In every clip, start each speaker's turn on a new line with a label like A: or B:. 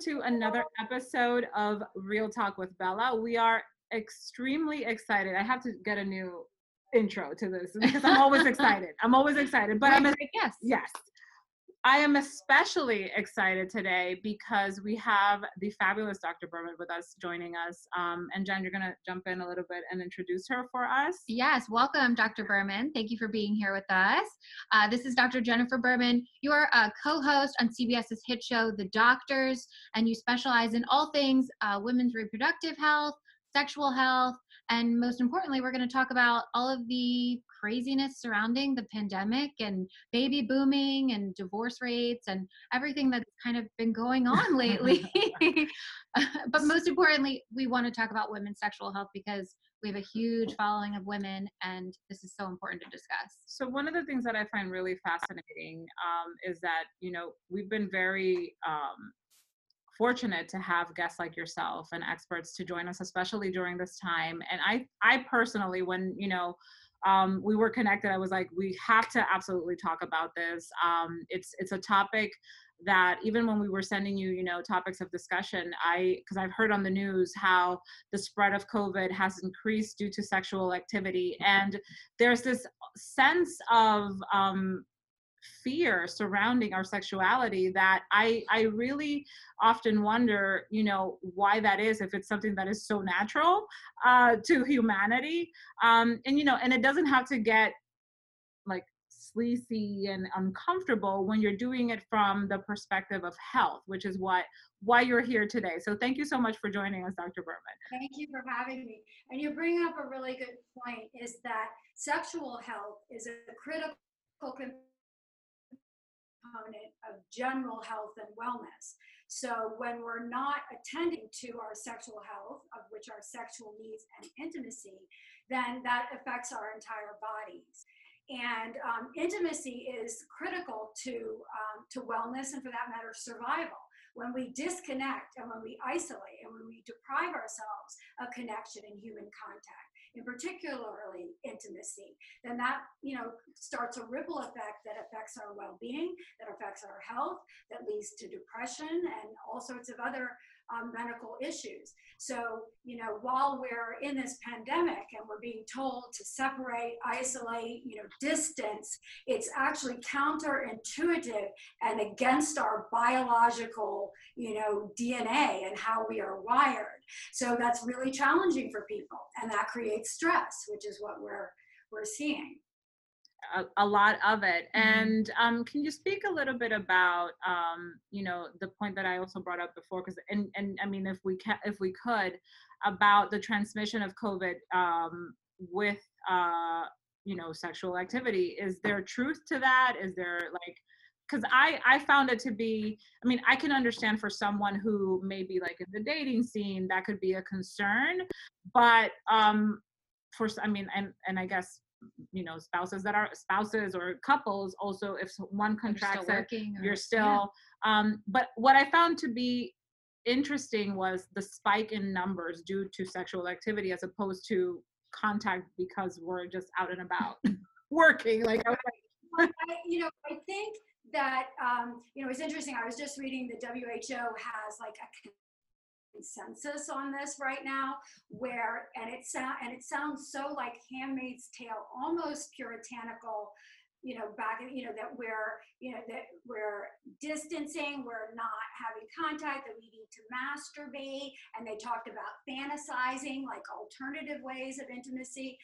A: to another episode of Real Talk with Bella. We are extremely excited. I have to get a new intro to this because I'm always excited. I'm always excited, but I'm a,
B: yes.
A: yes. I am especially excited today because we have the fabulous Dr. Berman with us joining us. Um, and Jen, you're going to jump in a little bit and introduce her for us.
B: Yes, welcome, Dr. Berman. Thank you for being here with us. Uh, this is Dr. Jennifer Berman. You are a co host on CBS's hit show, The Doctors, and you specialize in all things uh, women's reproductive health, sexual health, and most importantly, we're going to talk about all of the craziness surrounding the pandemic and baby booming and divorce rates and everything that's kind of been going on lately. but most importantly, we want to talk about women's sexual health because we have a huge following of women and this is so important to discuss.
A: So, one of the things that I find really fascinating um, is that, you know, we've been very um, fortunate to have guests like yourself and experts to join us especially during this time and i i personally when you know um, we were connected. I was like we have to absolutely talk about this. Um, it's it's a topic that even when we were sending you you know topics of discussion i because i've heard on the news how the spread of covid has increased due to sexual activity. And there's this sense of um, fear surrounding our sexuality that i i really often wonder you know why that is if it's something that is so natural uh to humanity um and you know and it doesn't have to get like sleazy and uncomfortable when you're doing it from the perspective of health which is what why you're here today. So thank you so much for joining us dr berman.
C: Thank you for having me. And you bring up a really good point is that sexual health is a critical component of general health and wellness. So when we're not attending to our sexual health, of which our sexual needs and intimacy, then that affects our entire bodies. And um, intimacy is critical to, um, to wellness and, for that matter, survival. When we disconnect and when we isolate and when we deprive ourselves of connection and human contact, in particularly intimacy, then that you know starts a ripple effect that affects our well-being, that affects our health, that leads to depression and all sorts of other um, medical issues. So, you know, while we're in this pandemic and we're being told to separate, isolate, you know, distance, it's actually counterintuitive and against our biological, you know, DNA and how we are wired. So that's really challenging for people, and that creates stress, which is what we're we're seeing
A: a, a lot of it. Mm-hmm. And um, can you speak a little bit about, um, you know, the point that I also brought up before? Because and and I mean, if we can, if we could, about the transmission of COVID um, with, uh, you know, sexual activity. Is there truth to that? Is there like because I I found it to be I mean I can understand for someone who may be like in the dating scene that could be a concern but um for I mean and and I guess you know spouses that are spouses or couples also if one contracts
B: you're still,
A: it,
B: or,
A: you're still yeah. um, but what i found to be interesting was the spike in numbers due to sexual activity as opposed to contact because we're just out and about working like
C: I, you know i think that um, you know it's interesting i was just reading the who has like a consensus on this right now where and it sound and it sounds so like handmaid's tale almost puritanical you know back you know that we're you know that we're distancing we're not having contact that we need to masturbate and they talked about fantasizing like alternative ways of intimacy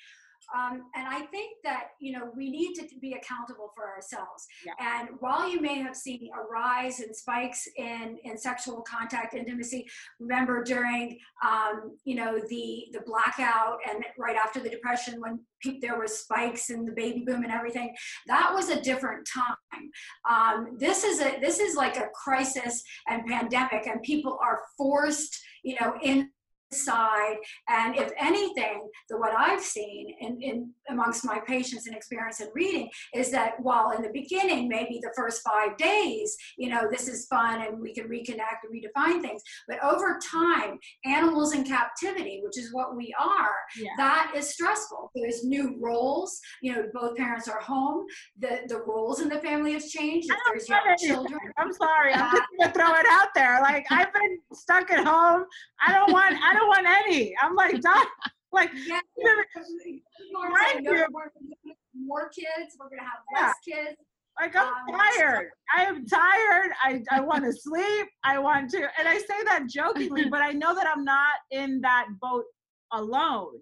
C: um, and I think that you know we need to be accountable for ourselves. Yeah. And while you may have seen a rise in spikes in in sexual contact intimacy, remember during um, you know the the blackout and right after the depression when there were spikes in the baby boom and everything, that was a different time. Um, this is a this is like a crisis and pandemic, and people are forced you know in side. And if anything, the what I've seen in, in amongst my patients and experience in reading is that while in the beginning, maybe the first five days, you know, this is fun and we can reconnect and redefine things. But over time, animals in captivity, which is what we are, yeah. that is stressful. There's new roles. You know, both parents are home. The the roles in the family have changed. If there's young children.
A: I'm sorry. I'm just gonna throw it out there. Like I've been stuck at home. I don't want I don't want any. I'm like done. Like yeah,
C: right no, more kids. We're gonna have less yeah. kids.
A: Like I'm um, tired. I am tired. I, I want to sleep. I want to, and I say that jokingly, but I know that I'm not in that boat alone.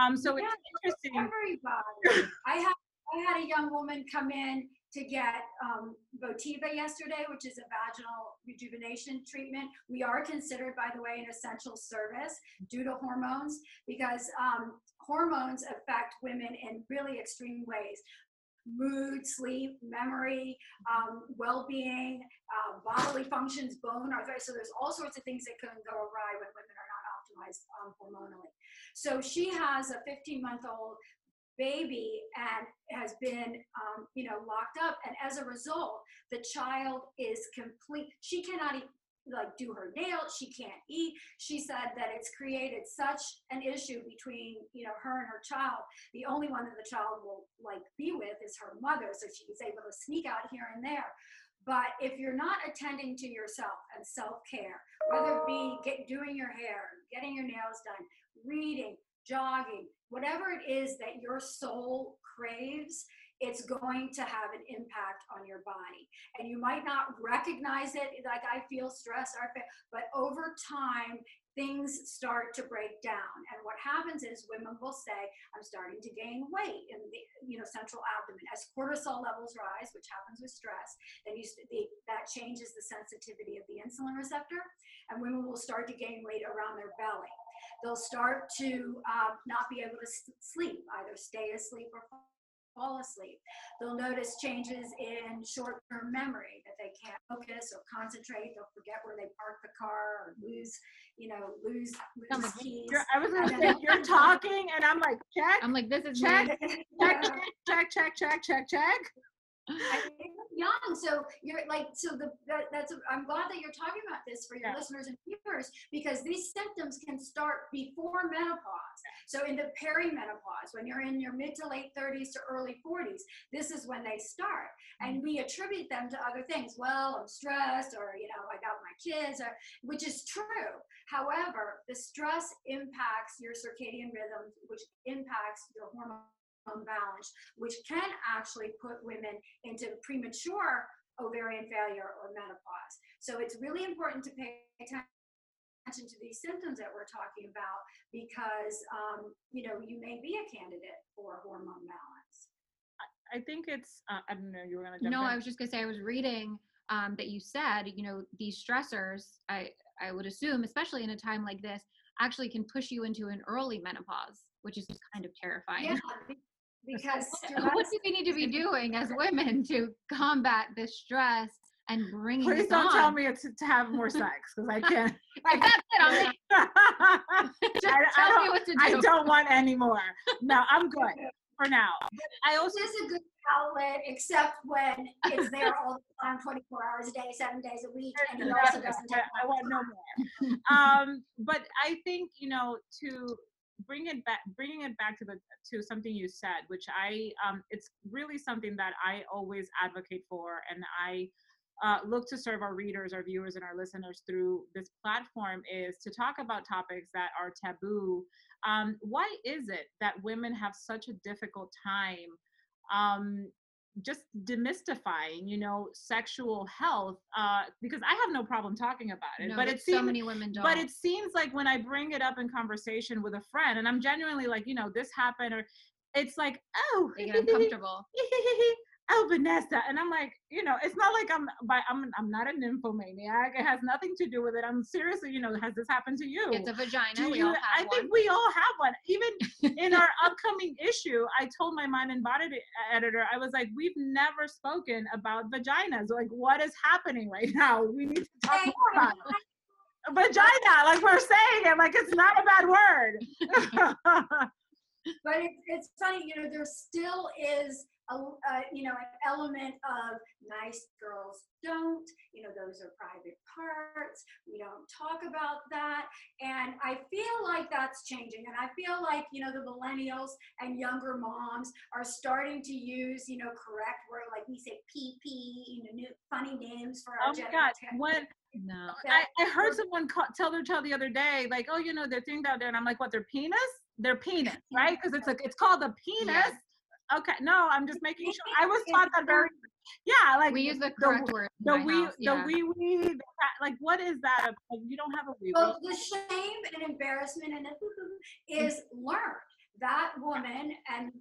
A: Um, so yeah, it's interesting.
C: Everybody. I had I had a young woman come in to get um, Votiva yesterday, which is a vaginal rejuvenation treatment. We are considered, by the way, an essential service due to hormones because um, hormones affect women in really extreme ways mood, sleep, memory, um, well-being, uh, bodily functions, bone arthritis. So there's all sorts of things that can go awry when women are not optimized um, hormonally. So she has a 15-month-old baby and has been um, you know locked up. And as a result the child is complete. She cannot eat, like do her nails. She can't eat. She said that it's created such an issue between you know her and her child. The only one that the child will like be with is her mother so she's able to sneak out here and there. But if you're not attending to yourself and self-care whether it be get, doing your hair getting your nails done reading jogging whatever it is that your soul craves, it's going to have an impact on your body. And you might not recognize it, like I feel stressed, but over time, things start to break down. And what happens is women will say, I'm starting to gain weight in the you know central abdomen. As cortisol levels rise, which happens with stress, then you, the, that changes the sensitivity of the insulin receptor. And women will start to gain weight around their belly. They'll start to um, not be able to sleep, either stay asleep or fall asleep. They'll notice changes in short-term memory that they can't focus or concentrate. They'll forget where they parked the car or lose, you know, lose, lose keys.
A: I was gonna say you're talking, and I'm like, check.
B: I'm like, this is
A: check, check, check, check, check, check, check.
C: young so you're like so the that, that's I'm glad that you're talking about this for your yeah. listeners and viewers because these symptoms can start before menopause. So in the perimenopause when you're in your mid to late 30s to early 40s this is when they start. And we attribute them to other things. Well i'm stressed or you know i got my kids or which is true. However the stress impacts your circadian rhythm which impacts your hormone unbalanced, which can actually put women into premature ovarian failure or menopause. So it's really important to pay attention to these symptoms that we're talking about because um, you know you may be a candidate for hormone balance.
A: I think it's uh, I don't know you were gonna
B: no in. I was just gonna say I was reading um, that you said you know these stressors I I would assume especially in a time like this actually can push you into an early menopause which is kind of terrifying.
C: Yeah, because
B: what do we need to be doing as women to combat this stress and bring it Please
A: don't
B: on?
A: tell me it's to have more sex because I can't.
B: like, that's it. I'm Just I, tell I me what to do.
A: I don't want any more. No, I'm good for now.
C: I also is a good outlet, except when it's there all the time, 24 hours a day, seven days a week, and he also doesn't. I,
A: I want no more. um, but I think you know to bring it back bringing it back to the to something you said which i um it's really something that i always advocate for and i uh, look to serve our readers our viewers and our listeners through this platform is to talk about topics that are taboo. Um, why is it that women have such a difficult time um, just demystifying you know sexual health uh because i have no problem talking about it
B: no,
A: but it
B: seems so many women don't.
A: but it seems like when i bring it up in conversation with a friend and i'm genuinely like you know this happened or it's like oh
B: they get uncomfortable
A: oh Vanessa, and I'm like, you know, it's not like I'm, but I'm, I'm not a nymphomaniac. It has nothing to do with it. I'm seriously, you know, has this happened to you?
B: It's a vagina.
A: Do
B: we
A: you,
B: all have
A: I
B: one.
A: think we all have one. Even in our upcoming issue, I told my mind and body editor, I was like, we've never spoken about vaginas. Like, what is happening right now? We need to talk more about it. vagina, like we're saying it, like it's not a bad word.
C: but it, it's funny, you know, there still is a, a, you know an element of nice girls don't you know those are private parts we don't talk about that. And i feel like that's changing and i feel like you know the millennials and younger moms are starting to use you know correct word like we say pp you know new funny names for our
A: oh my god when no. I, I heard someone call, tell their child the other day like oh you know they're things out there and i'm like what their penis? Their penis right? Because it's like it's called a penis. Yeah Okay, no, I'm just making sure. I was taught that very. Yeah, like
B: we use the correct
A: the,
B: word.
A: The wee, yeah. the wee wee. Like, what is that? Like, you don't have a wee.
C: Well, the shame and embarrassment and is learned. That woman and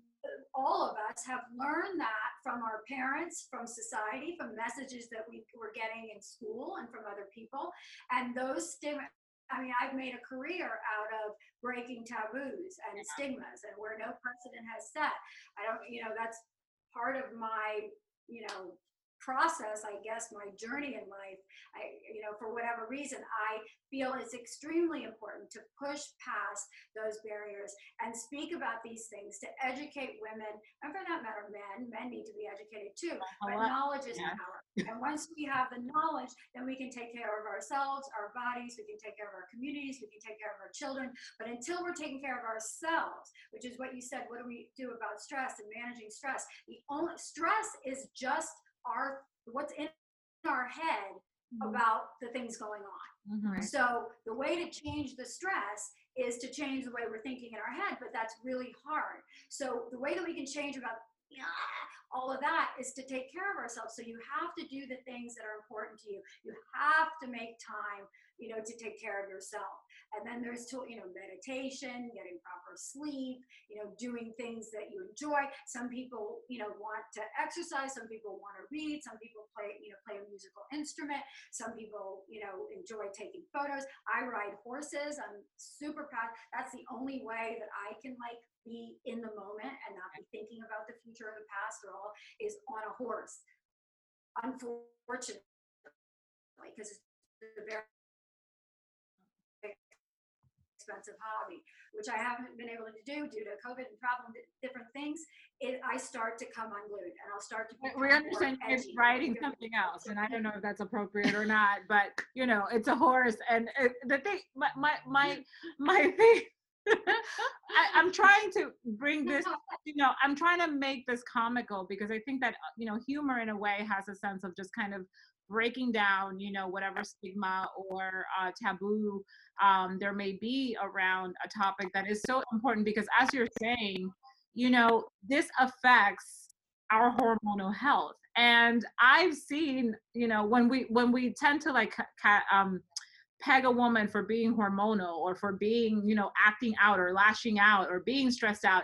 C: all of us have learned that from our parents, from society, from messages that we were getting in school and from other people. And those stigma, I mean, I've made a career out of breaking taboos and yeah. stigmas and where no precedent has set. I don't, you know, that's part of my, you know, process, I guess, my journey in life, I, you know, for whatever reason, I feel it's extremely important to push past those barriers and speak about these things to educate women, and for that matter, men. Men need to be educated too. But knowledge is yeah. power. And once we have the knowledge, then we can take care of ourselves, our bodies, we can take care of our communities, we can take care of our children. But until we're taking care of ourselves, which is what you said, what do we do about stress and managing stress? The only stress is just our what's in our head mm-hmm. about the things going on. Mm-hmm. So the way to change the stress is to change the way we're thinking in our head, but that's really hard. So the way that we can change about yeah, all of that is to take care of ourselves. So you have to do the things that are important to you. You have to make time, you know, to take care of yourself. And then there's to, you know, meditation, getting proper sleep, you know, doing things that you enjoy. Some people, you know, want to exercise. Some people want to read. Some people play, you know, play a musical instrument. Some people, you know, enjoy taking photos. I ride horses. I'm super proud. That's the only way that I can like be in the moment and not be thinking about the future or the past at all is on a horse. Unfortunately, because it's a very expensive hobby, which I haven't been able to do due to COVID and problem different things. It, I start to come unglued and I'll start to.
A: We understand you're writing something else, and I don't know if that's appropriate or not, but you know, it's a horse, and it, the thing, my my my, my thing. I, am trying to bring this, you know, I'm trying to make this comical because I think that, uh, you know, humor in a way has a sense of just kind of breaking down, you know, whatever stigma or uh, taboo um, there may be around a topic that is so important because, as you're saying, you know, this affects our hormonal health. And I've seen, you know, when we when we tend to like ca- um, peg a woman for being hormonal or for being, you know, acting out or lashing out or being stressed out,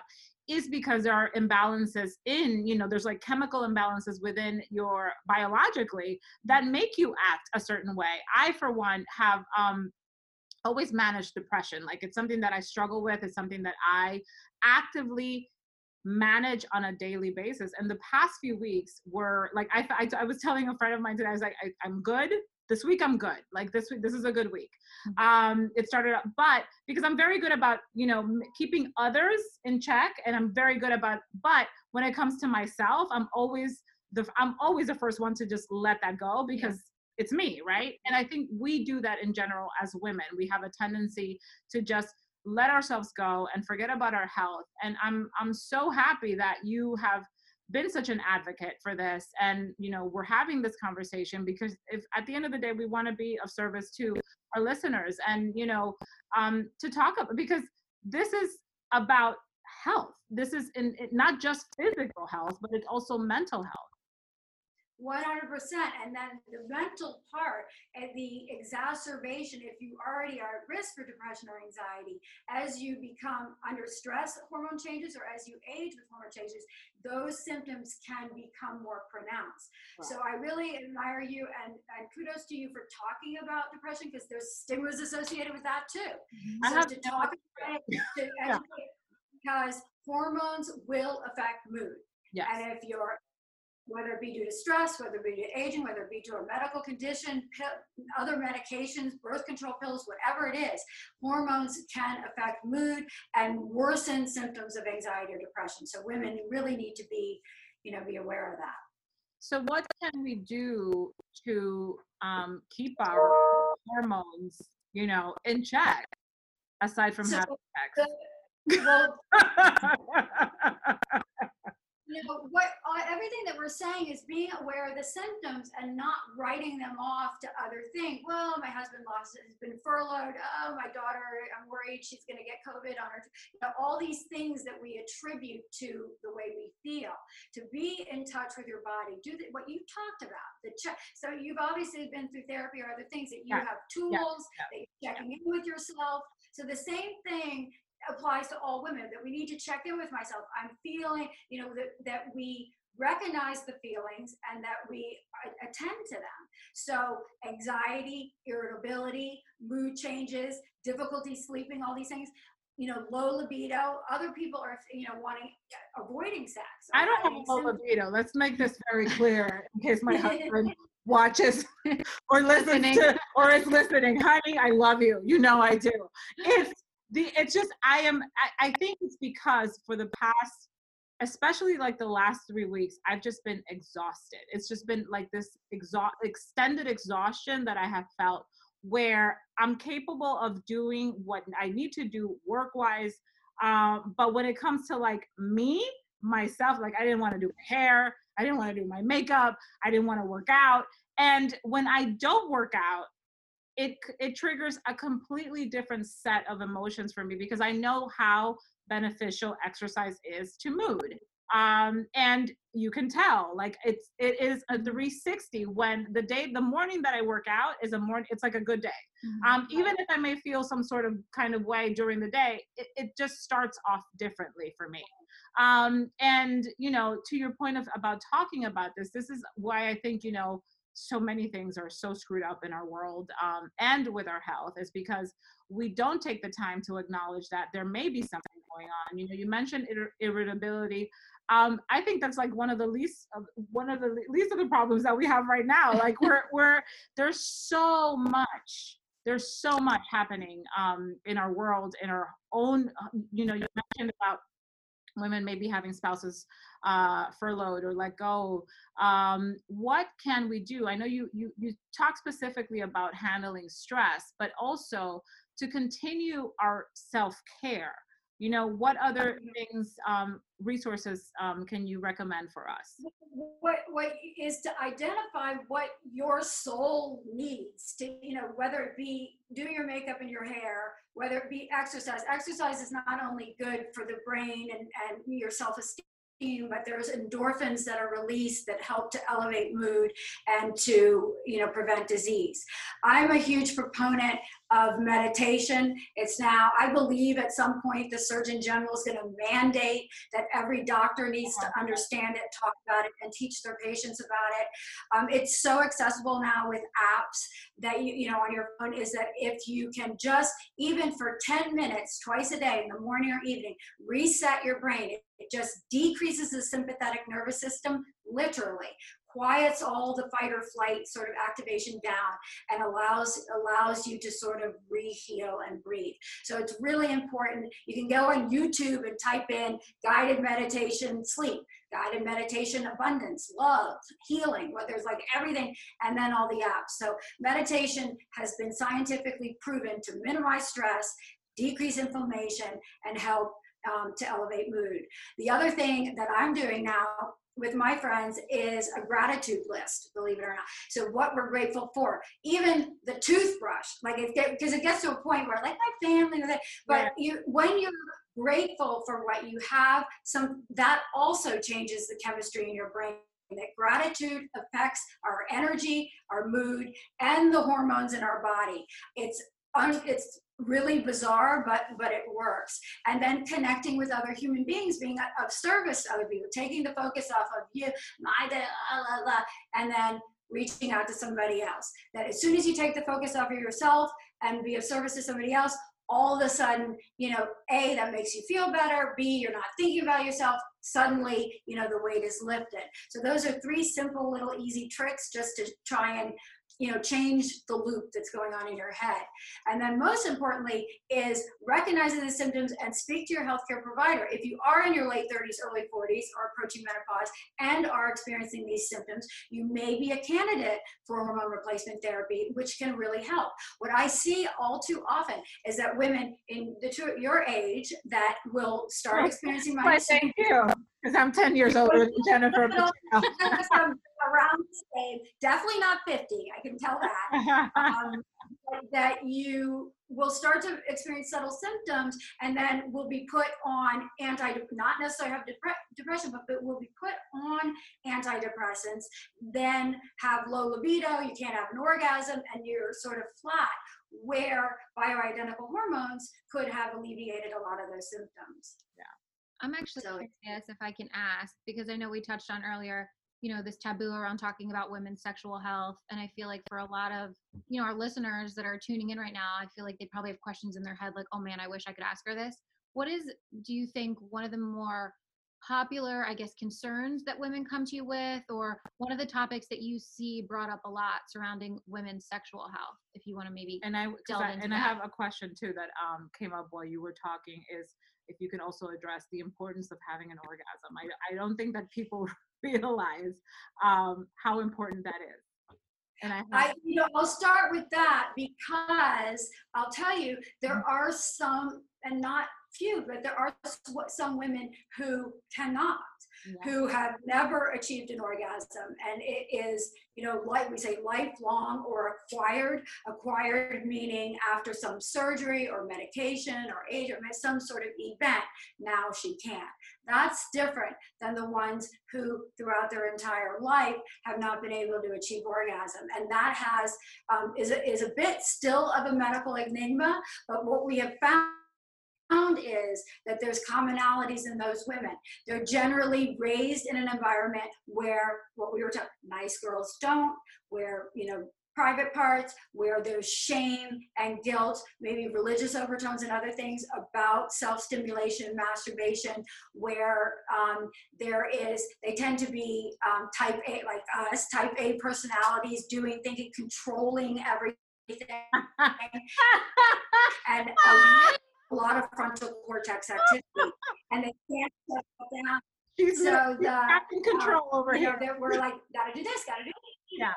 A: is because there are imbalances in you know there's like chemical imbalances within your biologically that make you act a certain way. I for one have um always managed depression. Like it's something that i struggle with. It's something that i actively manage on a daily basis. And the past few weeks were like i i, I was telling a friend of mine today i was like I, i'm good this week i'm good. Like this week this is a good week. Mm-hmm. um it started up but because i'm very good about you know keeping others in check and i'm very good about but when it comes to myself i'm always the i'm always the first one to just let that go because it's me right? And i think we do that in general as women. We have a tendency to just let ourselves go and forget about our health. And i'm i'm so happy that you have been such an advocate for this and you know we're having this conversation because if at the end of the day we want to be of service to our listeners and you know um to talk about because this is about health. This is in, not just physical health but it's also mental health
C: 100% and then the mental part and the exacerbation if you already are at risk for depression or anxiety as you become under stress hormone changes or as you age with hormone changes those symptoms can become more pronounced wow. so i really admire you and, and kudos to you for talking about depression because there's stigmas associated with that too mm-hmm. so to talk about it to educate, because hormones will affect mood yeah. and if you're whether it be due to stress, whether it be due to aging, whether it be due to a medical condition, other medications, birth control pills, whatever it is, hormones can affect mood and worsen symptoms of anxiety or depression. So women really need to be, you know, be aware of that.
A: So what can we do to um, keep our hormones, you know, in check, aside from so having sex? The, well,
C: you know what uh, everything that we're saying is being aware of the symptoms and not writing them off to other things well my husband lost has been furloughed. Oh my daughter i'm worried she's going to get covid on her you know all these things that we attribute to the way we feel. To be in touch with your body do the, what you talked about the check so you've obviously been through therapy or other things that you yeah. have tools yeah. that you're checking in with yourself. So the same thing applies to all women that we need to check in with myself. I'm feeling you know that, that we recognize the feelings and that we attend to them. So anxiety irritability mood changes difficulty sleeping all these things you know low libido other people are you know wanting avoiding sex.
A: I don't have a low libido. Let's make this very clear in case my husband watches or listens to or is listening. Honey i love you. You know i do. It's the it's just i am I, I think it's because for the past especially like the last three weeks i've just been exhausted. It's just been like this exhaust extended exhaustion that i have felt where i'm capable of doing what i need to do work wise um, but when it comes to like me myself like i didn't want to do my hair i didn't want to do my makeup i didn't want to work out and when i don't work out it it triggers a completely different set of emotions for me because I know how beneficial exercise is to mood. Um, and you can tell like it's it is a 360 when the day the morning that I work out is a morning it's like a good day. Mm-hmm. Um, even if I may feel some sort of kind of way during the day, it, it just starts off differently for me. Um, and you know, to your point of about talking about this, this is why I think you know so many things are so screwed up in our world um, and with our health is because we don't take the time to acknowledge that there may be something going on. You know, you mentioned ir- irritability. Um, I think that's like one of the least of one of the least of the problems that we have right now. Like we're we're there's so much there's so much happening um, in our world in our own. You know, you mentioned about women maybe having spouses uh, furloughed or let go. Um, what can we do? I know you, you you talk specifically about handling stress, but also to continue our self care. You know, what other things, um, resources um, can you recommend for us?
C: What what is to identify what your soul needs to, you know, whether it be doing your makeup and your hair, whether it be exercise. Exercise is not only good for the brain and, and your self-esteem but there's endorphins that are released that help to elevate mood and to you know prevent disease i'm a huge proponent of meditation. It's now i believe at some point the surgeon general is going to mandate that every doctor needs to understand it talk about it and teach their patients about it. Um, it's so accessible now with apps that you you know on your phone is that if you can just even for 10 minutes twice a day in the morning or evening reset your brain it just decreases the sympathetic nervous system, literally, quiets all the fight or flight sort of activation down and allows allows you to sort of re-heal and breathe. So it's really important. You can go on YouTube and type in guided meditation sleep, guided meditation abundance, love, healing, where there's like everything, and then all the apps. So meditation has been scientifically proven to minimize stress, decrease inflammation, and help um, to elevate mood. The other thing that I'm doing now with my friends is a gratitude list, believe it or not. So what we're grateful for, even the toothbrush, like it because it gets to a point where like my family, but you when you're grateful for what you have, some that also changes the chemistry in your brain that gratitude affects our energy, our mood, and the hormones in our body. It's it's really bizarre, but but it works. And then connecting with other human beings, being of service to other people, taking the focus off of you, my da, la, la, la, and then reaching out to somebody else. That as soon as you take the focus off of yourself and be of service to somebody else, all of a sudden, you know, A, that makes you feel better. B, you're not thinking about yourself. Suddenly, you know, the weight is lifted. So those are three simple little easy tricks just to try and you know change the loop that's going on in your head. And then most importantly is recognizing the symptoms and speak to your healthcare provider. If you are in your late 30s early 40s or approaching menopause and are experiencing these symptoms you may be a candidate for hormone replacement therapy which can really help. What i see all too often is that women in the two, your age that will start oh, experiencing my
A: thank you because i'm 10 years older than jennifer
C: around the same, definitely not 50, I can tell that, um, that you will start to experience subtle symptoms and then will be put on anti, not necessarily have depression, but, but will be put on antidepressants, then have low libido, you can't have an orgasm, and you're sort of flat, where bioidentical hormones could have alleviated a lot of those symptoms.
A: Yeah.
B: I'm actually so, curious if I can ask, because I know we touched on earlier you know this taboo around talking about women's sexual health and i feel like for a lot of you know our listeners that are tuning in right now i feel like they probably have questions in their head like oh man i wish i could ask her this what is do you think one of the more popular i guess concerns that women come to you with or one of the topics that you see brought up a lot surrounding women's sexual health if you want to maybe
A: and i, I and that. i have a question too that um came up while you were talking is if you can also address the importance of having an orgasm i, I don't think that people realize um, how important that is.
C: And I, I, you know, I'll start with that because I'll tell you there mm-hmm. are some, and not few, but there are some women who cannot who have never achieved an orgasm. And it is, you know, like we say, lifelong or acquired. Acquired meaning after some surgery or medication or age or some sort of event, now she can. That's different than the ones who, throughout their entire life, have not been able to achieve orgasm. And that has um, is a, is a bit still of a medical enigma. But what we have found found is that there's commonalities in those women. They're generally raised in an environment where what we were talking, nice girls don't, where, you know, private parts, where there's shame and guilt, maybe religious overtones and other things about self-stimulation, and masturbation, where um, there is, they tend to be um, type A, like us, type A personalities, doing, thinking, controlling everything. and um, a lot of frontal cortex activity, and they can't shut down.
A: She's so the in control uh, over
C: here. Know, we're like, gotta do this, gotta do this.
A: Yeah.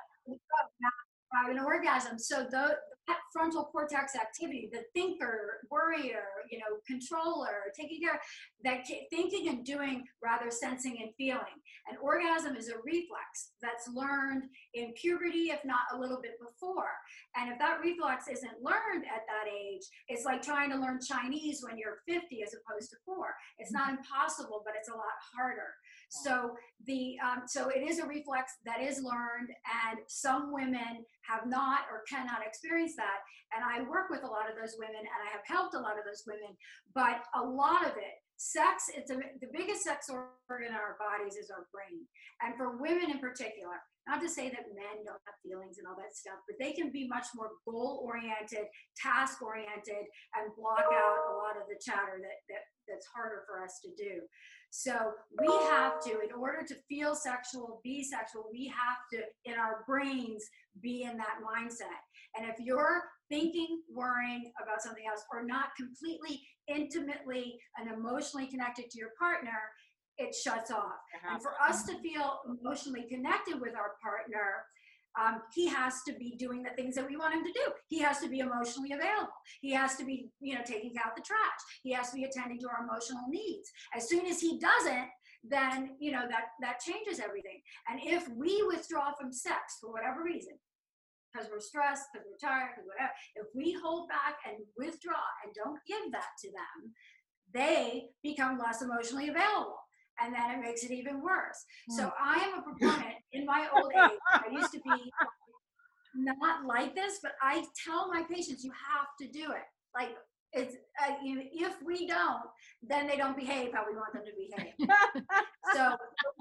C: Have an orgasm. So the, that frontal cortex activity, the thinker, worrier, you know, controller, taking care, that thinking and doing rather sensing and feeling. An orgasm is a reflex that's learned in puberty, if not a little bit before. And if that reflex isn't learned at that age, it's like trying to learn Chinese when you're 50 as opposed to four. It's not impossible, but it's a lot harder. So the um, so it is a reflex that is learned, and some women have not or cannot experience that. And I work with a lot of those women, and I have helped a lot of those women. But a lot of it, sex, it's a, the biggest sex organ in our bodies is our brain, and for women in particular. Not to say that men don't have feelings and all that stuff, but they can be much more goal oriented, task oriented, and block out a lot of the chatter that, that that's harder for us to do. So we have to, in order to feel sexual, be sexual, we have to, in our brains, be in that mindset. And if you're thinking, worrying about something else, or not completely intimately and emotionally connected to your partner, it shuts off. And for us to feel emotionally connected with our partner, um, he has to be doing the things that we want him to do. He has to be emotionally available. He has to be, you know, taking out the trash. He has to be attending to our emotional needs. As soon as he doesn't, then you know that that changes everything. And if we withdraw from sex for whatever reason, because we're stressed, because we're tired, because whatever, if we hold back and withdraw and don't give that to them, they become less emotionally available and then it makes it even worse. So hmm. I am a proponent in my old age. I used to be not like this, but I tell my patients, you have to do it. Like it's uh, you if we don't, then they don't behave how we want them to behave. so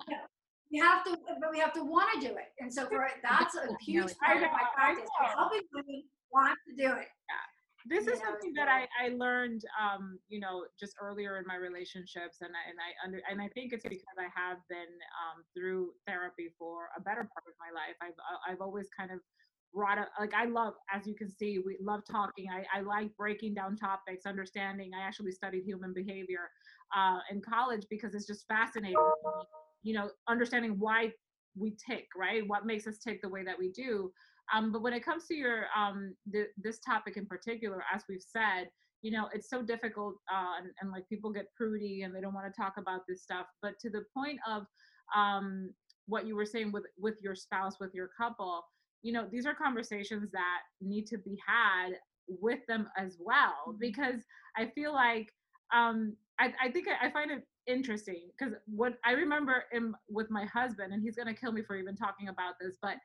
C: we have to, but we have to want to do it. And so for that's a huge part of my practice. Helping women want to do it.
A: This is
C: know,
A: something that I, I learned um you know just earlier in my relationships and I and I under and I think it's because I have been um through therapy for a better part of my life. I've I've always kind of brought up like I love as you can see we love talking. I, I like breaking down topics understanding. I actually studied human behavior uh in college because it's just fascinating you know understanding why we tick right? What makes us tick the way that we do um, but when it comes to your um, th- this topic in particular, as we've said, you know, it's so difficult, uh, and, and like people get prudy and they don't want to talk about this stuff. But to the point of um, what you were saying with with your spouse, with your couple, you know, these are conversations that need to be had with them as well,
B: Mhm.
A: because I feel like um, I, I think I, I find it interesting because what I remember in, with my husband, and he's gonna kill me for even talking about this, but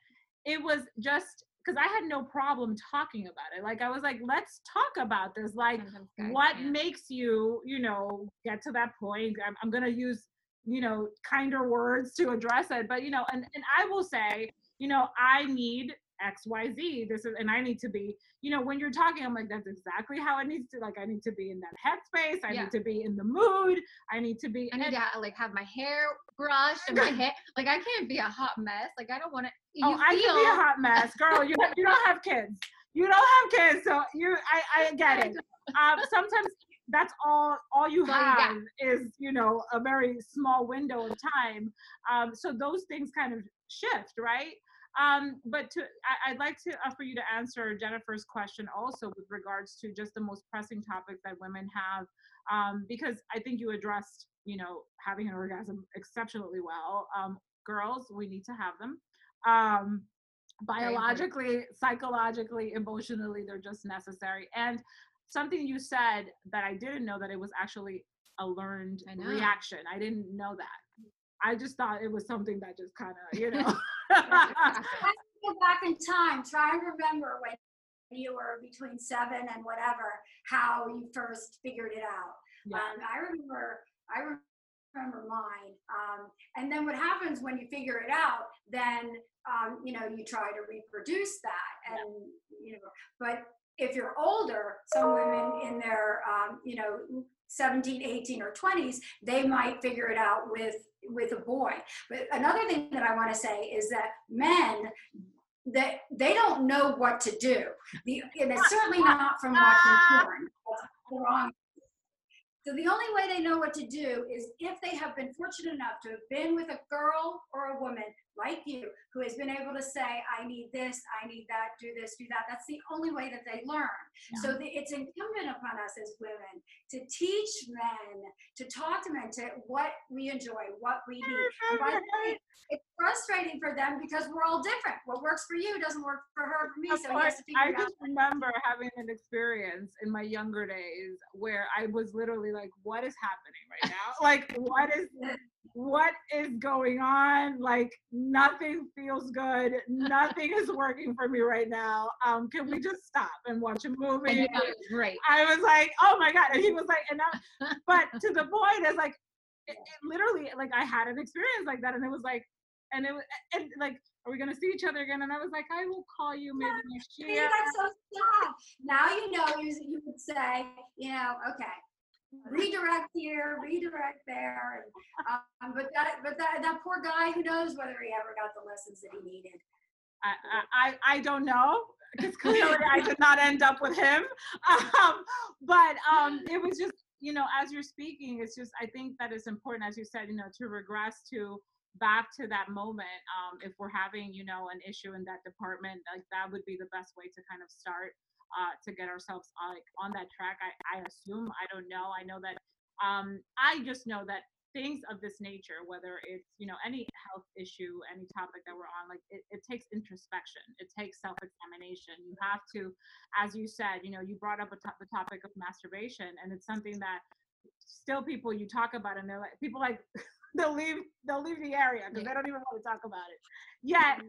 A: it was just because I had no problem talking about it. Like I was like, let's talk about this. Like, what
B: can't.
A: makes you, you know, get to that point? I'm, I'm gonna use, you know, kinder words to address it. But you know, and and I will say, you know, I need X, Y, Z. This is, and I need to be, you know, when you're talking, I'm like, that's exactly how it needs to. Like, I need to be in that headspace. I
B: Yeah.
A: need to be in the mood. I need to be.
B: I need to like have my hair brushed and my hair like I can't be a hot mess. Like I don't want to.
A: Oh,
B: you
A: I
B: feel,
A: can be a hot mess, girl. You you don't have kids. You don't have kids, so you I I get it. Um, sometimes that's all all you
B: That's all you got.
A: have is you know a very small window of time. Um, so those things kind of shift, right? Um, but to I, I'd like to uh, for you to answer Jennifer's question also with regards to just the most pressing topics that women have, um, because I think you addressed you know having an orgasm exceptionally well. Um, girls, we need to have them. Um, biologically, psychologically, emotionally, they're just necessary. And something you said that I didn't know that it was actually a learned
B: I
A: reaction. I didn't know that. I just thought it was something that just kind of, you know.
C: Go back in time. Try and remember when you were between seven and whatever, how you first figured it out.
A: yeah.
C: Um, I remember, I remember mine. Um, and then what happens when you figure it out, then, um, you know, you try to reproduce that and, you know, but if you're older, some women in their, um, you know, 17, 18 or 20s, they might figure it out with, with a boy. But another thing that I want to say is that men, that they don't know what to do. The, and it's certainly not from watching porn. That's the wrong. So the only way they know what to do is if they have been fortunate enough to have been with a girl or a woman like you who has been able to say, I need this, I need that, do this, do that. That's the only way that they learn. So the, it's incumbent upon us as women to teach men, to talk to men, to what we enjoy, what we need. Way, it's frustrating for them because we're all different. What works for you doesn't work for her, for me.
A: Of
C: So
A: course,
C: to
A: I just remember having an experience in my younger days where I was literally like, "What is happening right now? Like, what is what is going on? Like, nothing feels good. Nothing is working for me right now. Um, can we just stop and watch a movie?"
B: it.
A: I was like, "Oh my god!" And he was like, "And now," but to the point is like, it, it literally, like, I had an experience like that, and it was like, and it was, and like, are we gonna see each other again? And I was like, I will call you maybe next year.
C: that's so sad. Now you know you, you would say, you know, okay, redirect here, redirect there. And, um, but that, but that, that poor guy, who knows whether he ever got the lessons that he needed.
A: I, I, I don't know because clearly I did not end up with him. Um, but um, it was just, you know, as you're speaking, it's just, I think that it's important, as you said, you know, to regress to back to that moment. Um, if we're having, you know, an issue in that department, like that would be the best way to kind of start uh, to get ourselves on, like on that track. I, I assume, I don't know. I know that, um, I just know that things of this nature, whether it's, you know, any health issue, any topic that we're on, like it, it takes introspection. It takes self-examination. You have to, as you said, you know, you brought up to- the topic of masturbation and it's something that still people you talk about and they're like, people like, they'll leave, they'll leave the area because
B: Yeah.
A: they don't even want to talk about it. Yet,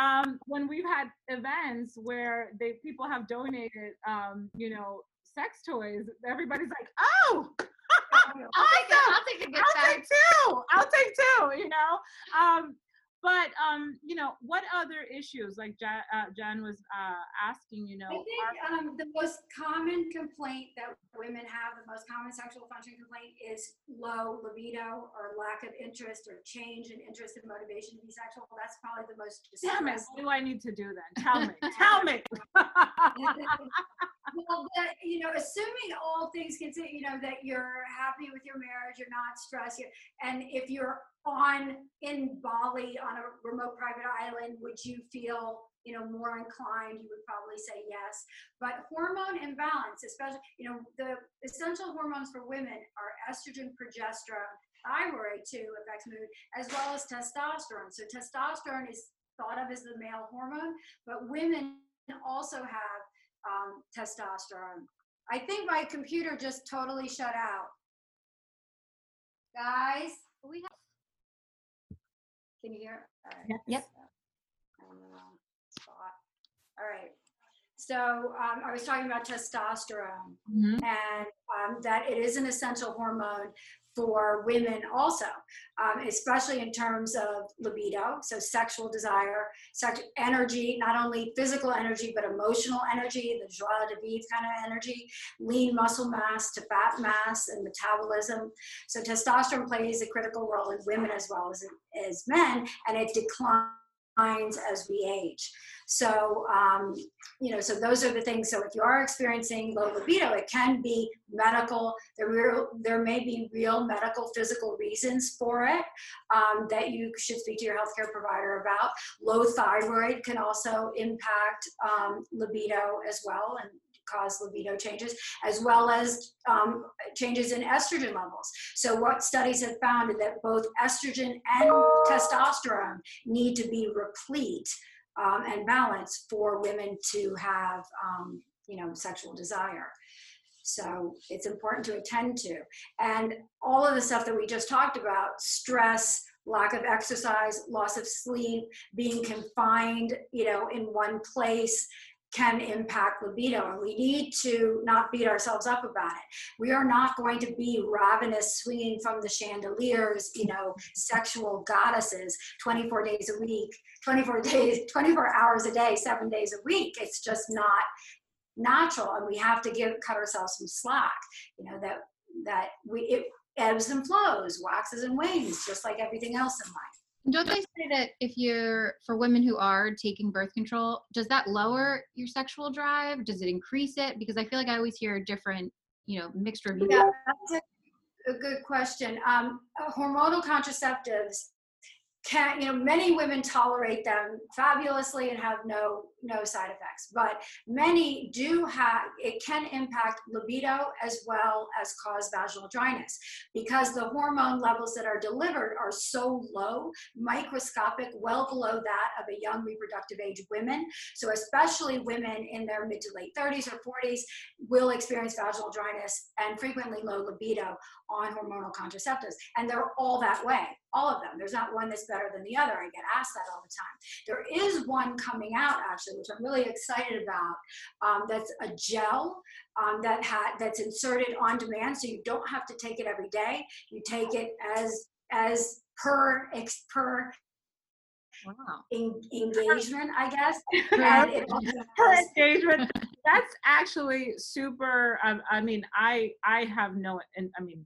A: um, when we've had events where they people have donated, um, you know, sex toys, everybody's like, oh,
B: I'll take it. I'll take a gift
A: I'll take two. I'll take two. You know. Um, but um you know what other issues like Jen, uh, Jen was uh, asking you know
C: I think um, the most common complaint that women have, the most common sexual function complaint is low libido or lack of interest or change in interest and motivation to be sexual. That's probably the most
A: damn it what do I need to do then? Tell me tell me
C: well, that, you know, assuming all things considered, you know, that you're happy with your marriage, you're not stressed, you- and if you're on in Bali on a remote private island, would you feel, you know, more inclined? You would probably say yes. But hormone imbalance, especially, you know, the essential hormones for women are estrogen, progesterone, thyroid too affects mood, as well as testosterone. So testosterone is thought of as the male hormone, but women also have um, testosterone. I think my computer just totally shut out. Guys,
B: We have
C: can you hear? All right.
B: Yep.
C: I'm in the wrong spot. All right. So um, I was talking about testosterone
A: Mhm.
C: and um, that it is an essential hormone for women also, um, especially in terms of libido, so sexual desire, sex energy, not only physical energy, but emotional energy, the joie de vivre kind of energy, lean muscle mass to fat mass and metabolism. So testosterone plays a critical role in women as well as, as men, and it declines as we age. So, um, you know, so those are the things. So if you are experiencing low libido, it can be medical. There, real, there may be real medical, physical reasons for it um, that you should speak to your healthcare provider about. Low thyroid can also impact um, libido as well and cause libido changes, as well as um, changes in estrogen levels. So what studies have found is that both estrogen and testosterone need to be replete um, and balanced for women to have, um, you know, sexual desire. So it's important to attend to. And all of the stuff that we just talked about, stress, lack of exercise, loss of sleep, being confined, you know, in one place can impact libido. And we need to not beat ourselves up about it. We are not going to be ravenous, swinging from the chandeliers, you know, sexual goddesses 24 days a week, 24 days, 24 hours a day, seven days a week. It's just not natural. And we have to give, cut ourselves some slack, you know, that, that we, it ebbs and flows, waxes and wanes, just like everything else in life.
B: Don't they say that if you're for women who are taking birth control, does that lower your sexual drive? Does it increase it? Because I feel like I always hear different, you know, mixed reviews.
C: Yeah, that's a, a good question. Um, hormonal contraceptives can, you know, many women tolerate them fabulously and have no no side effects, but many do have. It can impact libido as well as cause vaginal dryness because the hormone levels that are delivered are so low, microscopic, well below that of a young reproductive age women. So especially women in their mid to late 30s or 40s will experience vaginal dryness and frequently low libido on hormonal contraceptives. And they're all that way, all of them. There's not one that's better than the other. I get asked that all the time. There is one coming out actually, which I'm really excited about. Um, that's a gel um, that ha- that's inserted on demand, so you don't have to take it every day. You take it as as per ex- per
B: Wow.
C: en- engagement, I guess. And it also
A: her
C: has-
A: engagement that's actually super um, i mean i i have no and i mean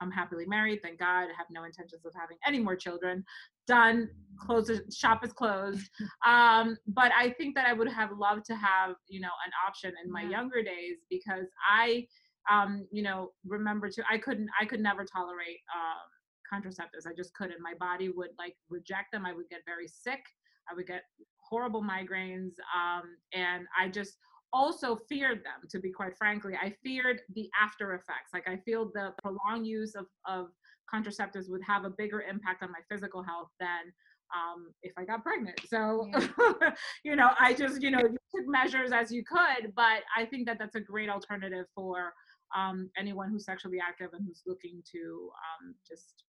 A: i'm happily married thank god i have no intentions of having any more children. Done close the shop is closed. Um but i think that i would have loved to have you know an option in my
B: Yeah.
A: younger days because i um you know remember to i couldn't i could never tolerate um contraceptives. I just couldn't. My body would like reject them. I would get very sick. I would get horrible migraines. Um and i just also feared them to be quite frankly. I feared the after effects. Like i feel the prolonged use of, of contraceptives would have a bigger impact on my physical health than um, if i got pregnant. So you know i just you know you took measures as you could but i think that that's a great alternative for um, anyone who's sexually active and who's looking to um, just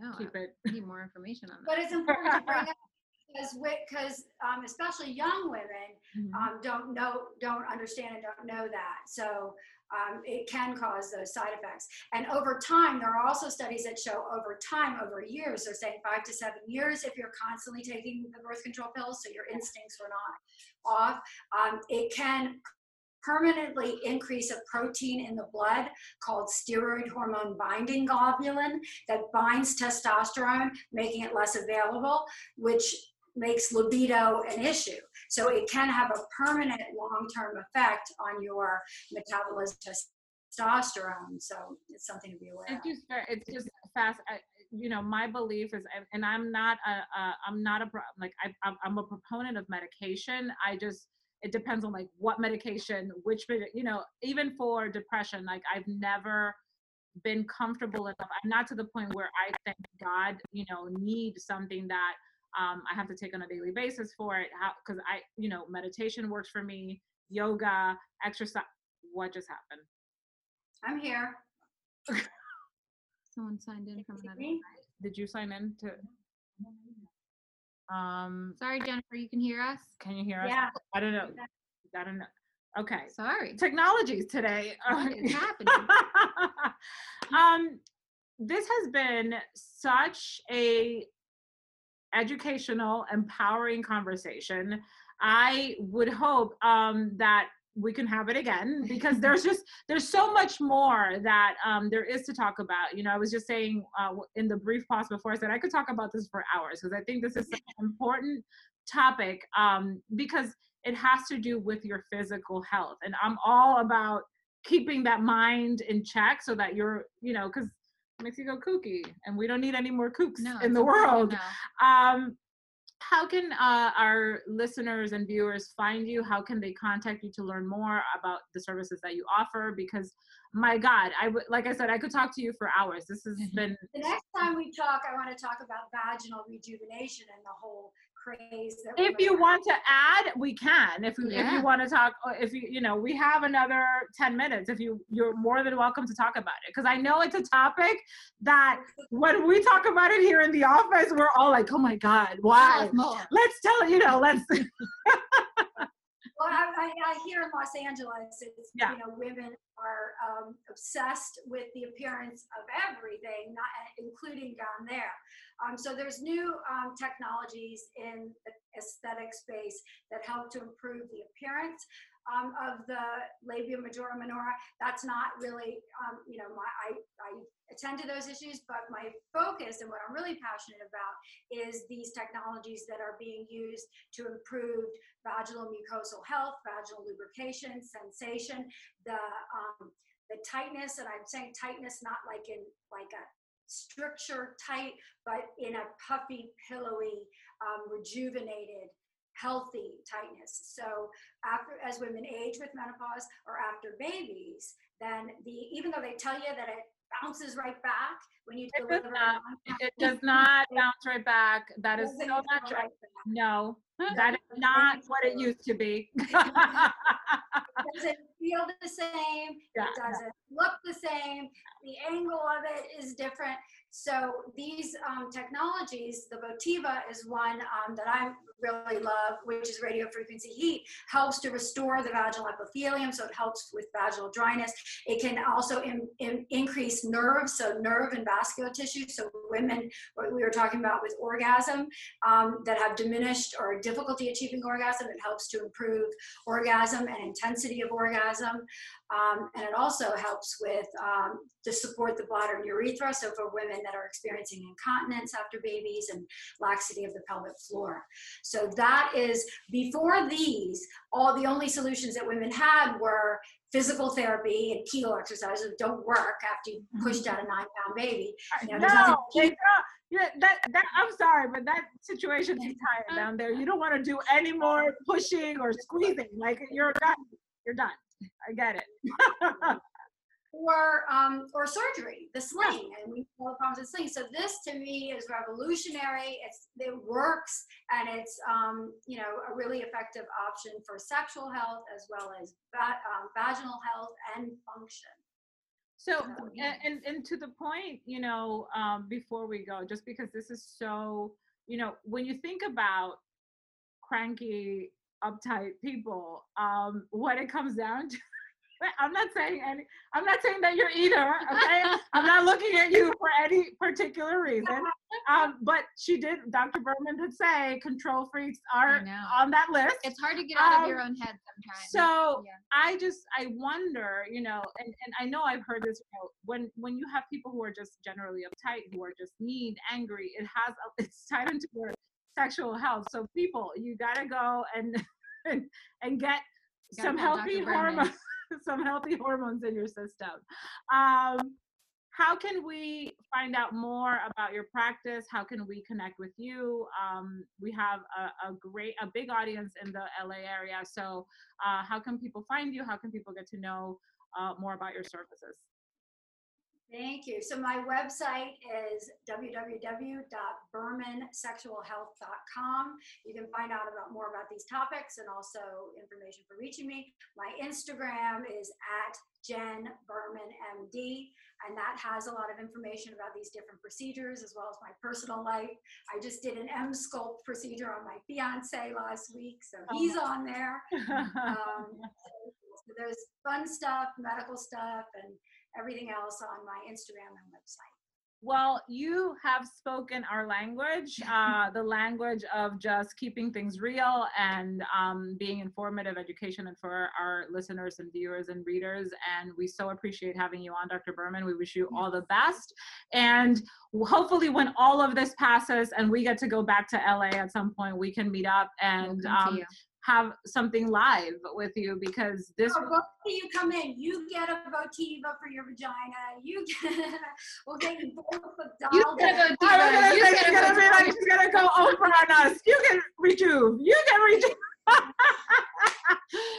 B: No,
A: keep it.
B: need more information on that.
C: But it's important to bring up because because um, especially young women
A: Mhm.
C: um, don't know, don't understand, and don't know that. So um, it can cause those side effects. And over time, there are also studies that show over time, over years, they're saying five to seven years, if you're constantly taking the birth control pills, so your instincts were not off, um, it can permanently increase a protein in the blood called steroid hormone binding globulin that binds testosterone, making it less available, which makes libido an issue. So it can have a permanent long-term effect on your metabolism testosterone. So it's something to be aware
A: It's
C: of.
A: just very, it's just fast. I, you know, my belief is, and- I'm not a, a I'm not a like I, I'm I'm a proponent of medication. I just it depends on like what medication, which you know, even for depression, like I've never been comfortable enough. I'm not to the point where I thank God, you know, need something that um, I have to take on a daily basis for it. How because I, you know, meditation works for me, yoga, exercise. What just happened?
C: I'm here.
B: Someone signed in from another.
C: Me?
A: Did you sign in to? Um,
B: Sorry, Jennifer, you can hear us?
A: can you hear us?
C: Yeah.
A: I don't know. I don't know. Okay.
B: Sorry.
A: Technologies today.
B: What is happening?
A: um, this has been such a educational, empowering conversation. I would hope um, that we can have it again because there's just there's so much more that um, there is to talk about. You know, I was just saying uh, in the brief pause before I said I could talk about this for hours because I think this is an important topic um, because it has to do with your physical health, and I'm all about keeping that mind in check so that you're you know because makes you go kooky and we don't need any more kooks
B: No,
A: in the world
B: to know.
A: um, how can uh, our listeners and viewers find you? How can they contact you to learn more about the services that you offer? Because my God, I would like I said, I could talk to you for hours. This has been
C: The next time we talk, I want to talk about vaginal rejuvenation and the whole craze that
A: if you
C: in.
A: want to add, we can. If you if you want to talk, if you you know, we have another ten minutes. If you you're more than welcome to talk about it because I know it's a topic that when we talk about it here in the office, we're all like, oh my God, why? Let's tell you know, let's
C: Well, I, I, I hear in Los Angeles, it's,
A: Yeah.
C: you know, women are um, obsessed with the appearance of everything, not including down there. Um, so there's new um, technologies in the aesthetic space that help to improve the appearance um, of the labia majora minora. That's not really, um, you know, my I, I attend to those issues, but my focus and what I'm really passionate about is these technologies that are being used to improve vaginal mucosal health, vaginal lubrication, sensation, the um, the tightness, and I'm saying tightness not like in like a stricture tight, but in a puffy, pillowy, um, rejuvenated, healthy tightness. So after as women age with menopause or after babies, then the even though they tell you that it bounces right back when you
A: It does not. it does not bounce right back. That is so true.
C: right back.
A: No, that is not what it used to be.
C: It doesn't feel the same.
A: Yeah,
C: it doesn't look the same. The angle of it is different. So these um, technologies, the Votiva is one um, that I really love, which is radio frequency heat, helps to restore the vaginal epithelium, so it helps with vaginal dryness. It can also in, in- increase nerves, so nerve and vascular tissue. So women, what we were talking about with orgasm, um, that have diminished or difficulty achieving orgasm, it helps to improve orgasm and intensity of orgasm. Um, and it also helps with um, to support the bladder and urethra. So for women that are experiencing incontinence after babies and laxity of the pelvic floor. So that is before these, all the only solutions that women had were physical therapy and Kegel exercises that don't work after you pushed out a nine pound baby. You know, nothing
A: no, they don't. Yeah, that, that, I'm sorry, but that situation is tired down there. You don't want to do any more pushing or squeezing. Like you're done. You're done. I get it.
C: or um, or surgery, the sling, and we all the problems with sling. So this to me is revolutionary. It's it works, and it's um, you know a really effective option for sexual health as well as va- um, vaginal health and function.
A: So,
C: So, yeah.
A: and, and and to the point, you know, um, before we go, just because this is so, you know, when you think about cranky, uptight people, um, what it comes down to I'm not saying any. I'm not saying that you're either. Okay, I'm not looking at you for any particular reason. Um, but she did. Dr. Berman did say control freaks are on that list.
B: It's hard to get out
A: Um,
B: of your own head sometimes.
A: So
B: Yeah.
A: I just I wonder, you know, and, and I know I've heard this, you know, when when you have people who are just generally uptight, who are just mean, angry, it has a, it's tied into their sexual health. So people, you gotta go and and, and get some healthy hormones, some healthy hormones in your system. Um, how can we find out more about your practice? How can we connect with you? Um, we have a, a great, a big audience in the LA area. So, uh, how can people find you? How can people get to know uh, more about your services?
C: Thank you. So my website is www.bermansexualhealth.com. You can find out about more about these topics and also information for reaching me. My Instagram is at Jen Berman MD, and that has a lot of information about these different procedures as well as my personal life. I just did an Emsculpt procedure on my fiance last week, so he's on there. Um, so there's fun stuff, medical stuff, and everything else on my Instagram and website.
A: Well, you have spoken our language, uh, the language of just keeping things real and um, being informative, education, and for our listeners and viewers and readers. And we so appreciate having you on, Dr. Berman. We wish you all the best. And hopefully, when all of this passes and we get to go back to LA at some point, we can meet up and um,
B: you.
A: Have something live with you because this.
C: Both of you come in, you get a Votiva for your vagina. You get, we'll get you both a
B: You
C: doll.
B: get a. Votiva.
A: I was gonna
B: You get a Votiva.
A: like she's gonna go over on us. You can rejuve. You can rejuve.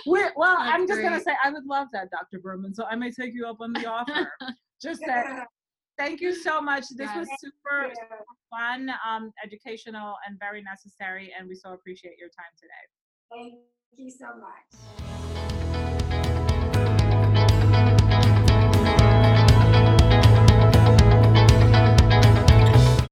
A: we well,
B: That's
A: I'm just gonna say I would love that, Dr. Berman. So I may take you up on the offer. just that.
C: Yeah.
A: Thank you so much. This
B: Yes.
A: was super
C: Yeah.
A: fun, um, educational, and very necessary. And we so appreciate your time today.
C: Thank you so much.